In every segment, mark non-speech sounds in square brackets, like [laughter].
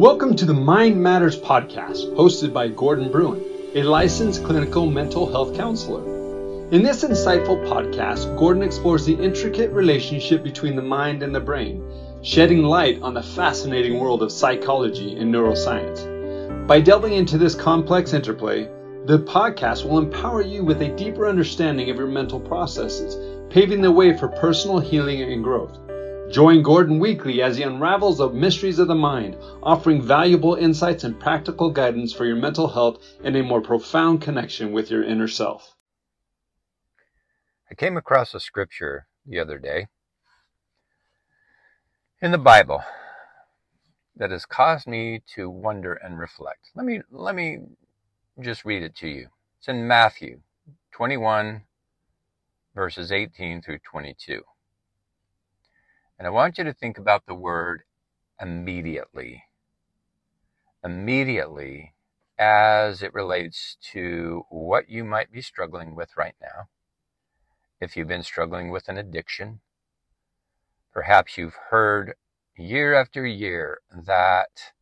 Welcome to the Mind Matters podcast, hosted by Gordon Bruin, a licensed clinical mental health counselor. In this insightful podcast, Gordon explores the intricate relationship between the mind and the brain, shedding light on the fascinating world of psychology and neuroscience. By delving into this complex interplay, the podcast will empower you with a deeper understanding of your mental processes, paving the way for personal healing and growth. Join Gordon weekly as he unravels the mysteries of the mind, offering valuable insights and practical guidance for your mental health and a more profound connection with your inner self. I came across a scripture the other day in the Bible that has caused me to wonder and reflect. Let me let me just read it to you. It's in Matthew 21 verses 18 through 22. And I want you to think about the word immediately. Immediately as it relates to what you might be struggling with right now. If you've been struggling with an addiction, perhaps you've heard year after year that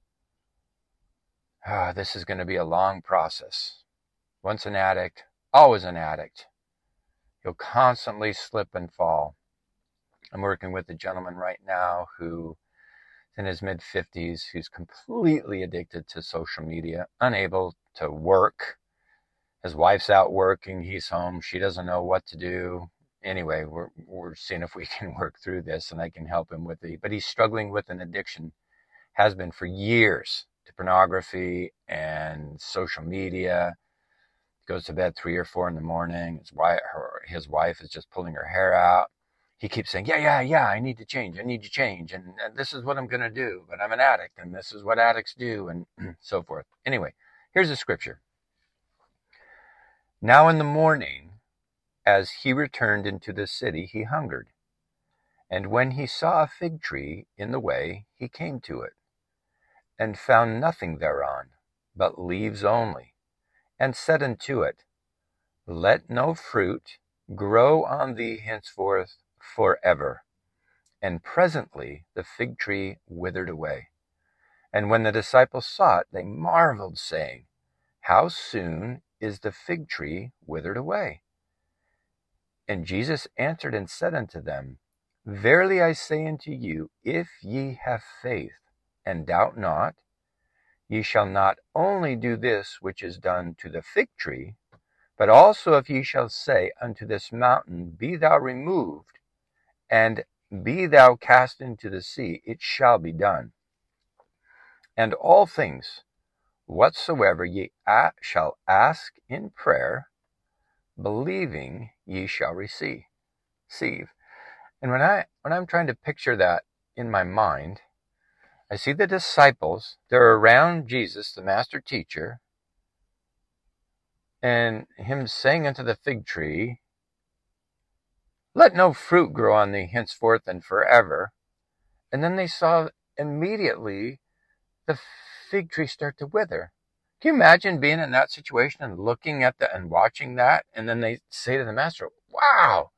ah, this is going to be a long process. Once an addict, always an addict. You'll constantly slip and fall. I'm working with a gentleman right now who is in his mid 50s who's completely addicted to social media, unable to work. His wife's out working, he's home, she doesn't know what to do. Anyway, we're, we're seeing if we [laughs] can work through this and I can help him with it. But he's struggling with an addiction, has been for years to pornography and social media. He goes to bed three or four in the morning. His wife, her, his wife is just pulling her hair out he keeps saying, yeah, yeah, yeah, I need to change. I need to change. And, and this is what I'm going to do. But I'm an addict and this is what addicts do and [clears throat] so forth. Anyway, here's the scripture. Now in the morning, as he returned into the city, he hungered. And when he saw a fig tree in the way, he came to it and found nothing thereon but leaves only, and said unto it, Let no fruit grow on thee henceforth forever. And presently the fig tree withered away. And when the disciples saw it, they marveled, saying, How soon is the fig tree withered away? And Jesus answered and said unto them, Verily I say unto you, if ye have faith, and doubt not, ye shall not only do this which is done to the fig tree, but also if ye shall say unto this mountain, Be thou removed, and be thou cast into the sea, it shall be done. And all things whatsoever ye shall ask in prayer, believing ye shall receive. Receive. And when I when I'm trying to picture that in my mind, I see the disciples, they're around Jesus, the master teacher, and him saying unto the fig tree, let no fruit grow on thee henceforth and forever. And then they saw immediately the fig tree start to wither. Can you imagine being in that situation and looking at the and watching that? And then they say to the master, Wow,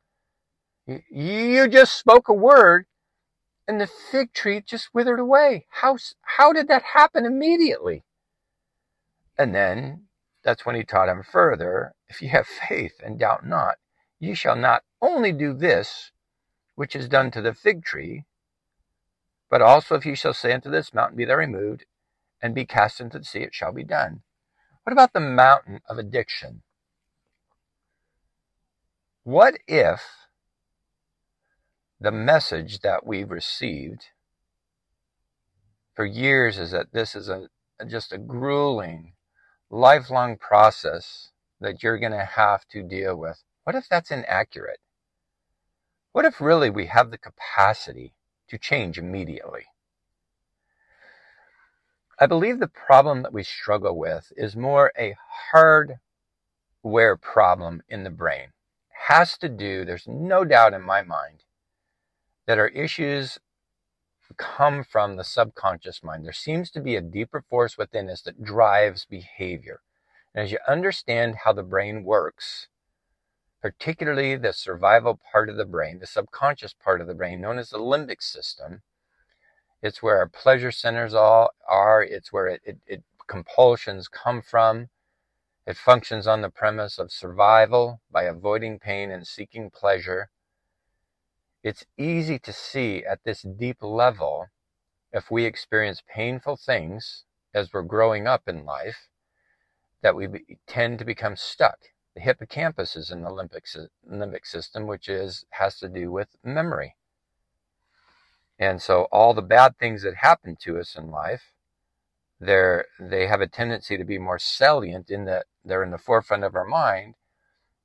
you just spoke a word and the fig tree just withered away. How, how did that happen immediately? And then that's when he taught him further if you have faith and doubt not, Ye shall not only do this which is done to the fig tree, but also if ye shall say unto this mountain, Be thou removed, and be cast into the sea, it shall be done. What about the mountain of addiction? What if the message that we've received for years is that this is a just a grueling, lifelong process that you're going to have to deal with? What if that's inaccurate? What if really we have the capacity to change immediately? I believe the problem that we struggle with is more a hardware problem in the brain. Has to do, there's no doubt in my mind, that our issues come from the subconscious mind. There seems to be a deeper force within us that drives behavior. And as you understand how the brain works, particularly the survival part of the brain, the subconscious part of the brain known as the limbic system, It's where our pleasure centers all are. It's where it, it, it compulsions come from. It functions on the premise of survival by avoiding pain and seeking pleasure. It's easy to see at this deep level if we experience painful things as we're growing up in life that we be, tend to become stuck. The hippocampus is in the limbic, limbic system, which is has to do with memory. And so all the bad things that happen to us in life, they're, they have a tendency to be more salient in that they're in the forefront of our mind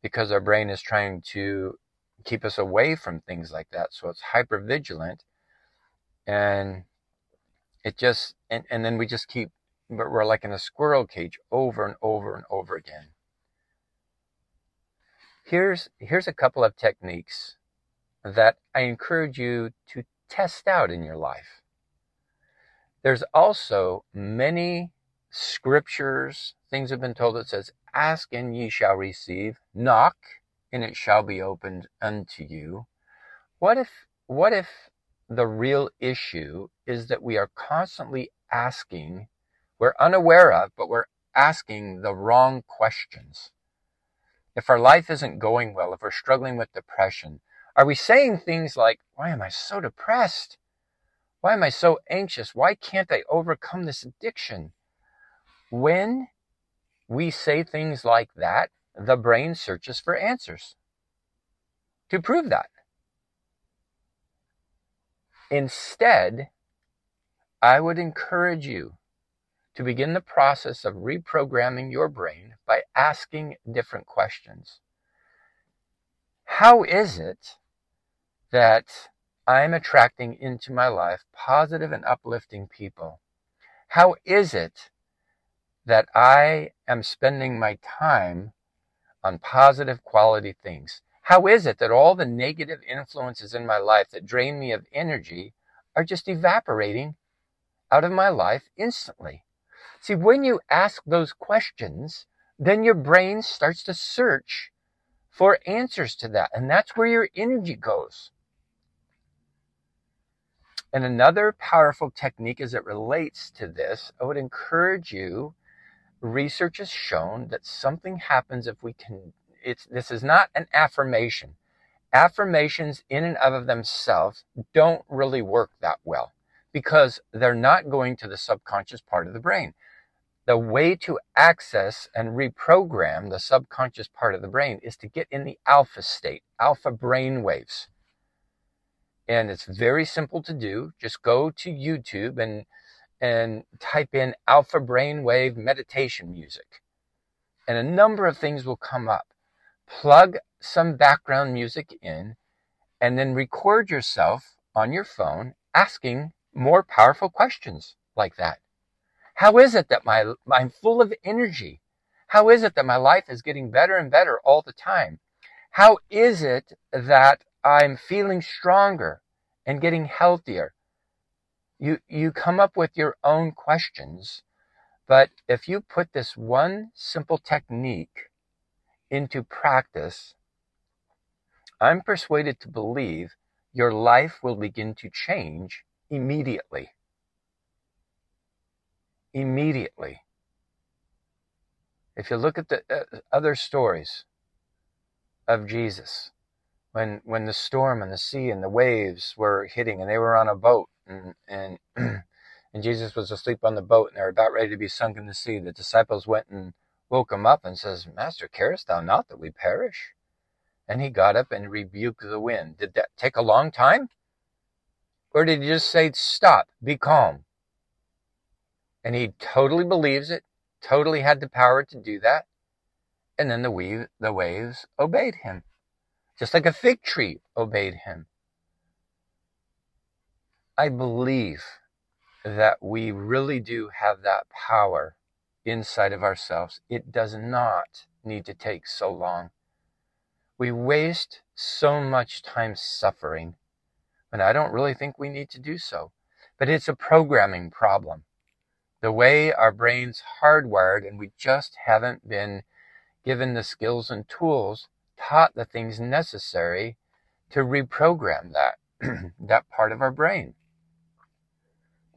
because our brain is trying to keep us away from things like that. So it's hyper vigilant and it just, and, and then we just keep, but we're like in a squirrel cage over and over and over again. Here's, here's a couple of techniques that I encourage you to test out in your life. There's also many scriptures, things have been told that says, ask and ye shall receive, knock and it shall be opened unto you. What if, what if the real issue is that we are constantly asking, we're unaware of, but we're asking the wrong questions? If our life isn't going well, if we're struggling with depression, are we saying things like, why am I so depressed? Why am I so anxious? Why can't I overcome this addiction? When we say things like that, the brain searches for answers to prove that. Instead, I would encourage you to begin the process of reprogramming your brain by asking different questions. How is it that I'm attracting into my life positive and uplifting people? How is it that I am spending my time on positive quality things? How is it that all the negative influences in my life that drain me of energy are just evaporating out of my life instantly? See, when you ask those questions, then your brain starts to search for answers to that. And that's where your energy goes. And another powerful technique as it relates to this, I would encourage you. Research has shown that something happens if we can. It's this is not an affirmation. Affirmations in and of themselves don't really work that well because they're not going to the subconscious part of the brain. The way to access and reprogram the subconscious part of the brain is to get in the alpha state, alpha brain waves and it's very simple to do. Just go to YouTube and and type in alpha brainwave meditation music. And a number of things will come up. Plug some background music in and then record yourself on your phone asking more powerful questions like that. How is it that my I'm full of energy? How is it that my life is getting better and better all the time? How is it that I'm feeling stronger and getting healthier. You, you come up with your own questions, but if you put this one simple technique into practice, I'm persuaded to believe your life will begin to change immediately. Immediately. If you look at the uh, other stories of Jesus, when when the storm and the sea and the waves were hitting and they were on a boat and and [clears throat] and Jesus was asleep on the boat and they were about ready to be sunk in the sea. The disciples went and woke him up and says, Master, carest thou not that we perish? And he got up and rebuked the wind. Did that take a long time? Or did he just say, stop, be calm? And he totally believes it, totally had the power to do that. And then the, wave, the waves obeyed him just like a fig tree obeyed him. I believe that we really do have that power inside of ourselves. It does not need to take so long. We waste so much time suffering, and I don't really think we need to do so. But it's a programming problem. The way our brain's hardwired, and we just haven't been given the skills and tools taught the things necessary to reprogram that [clears throat] that part of our brain.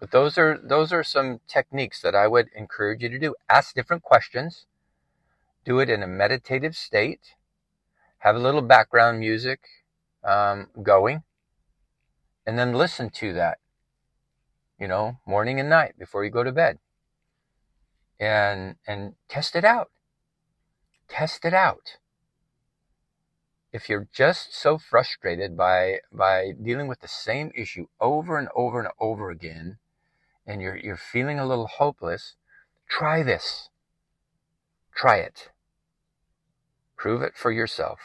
But those are those are some techniques that I would encourage you to do. Ask different questions. Do it in a meditative state. Have a little background music um, going, and then listen to that. You know, morning and night before you go to bed, and and test it out. Test it out. If you're just so frustrated by by dealing with the same issue over and over and over again, and you're, you're feeling a little hopeless, try this. Try it. Prove it for yourself.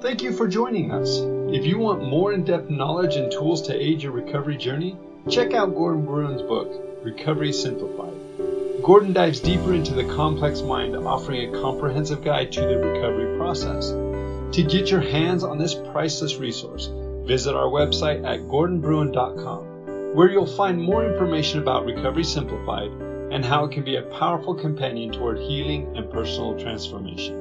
Thank you for joining us. If you want more in depth knowledge and tools to aid your recovery journey, check out Gordon Bruin's book, Recovery Simplified. Gordon dives deeper into the complex mind, offering a comprehensive guide to the recovery process. To get your hands on this priceless resource, visit our website at gordonbruin.com where you'll find more information about Recovery Simplified and how it can be a powerful companion toward healing and personal transformation.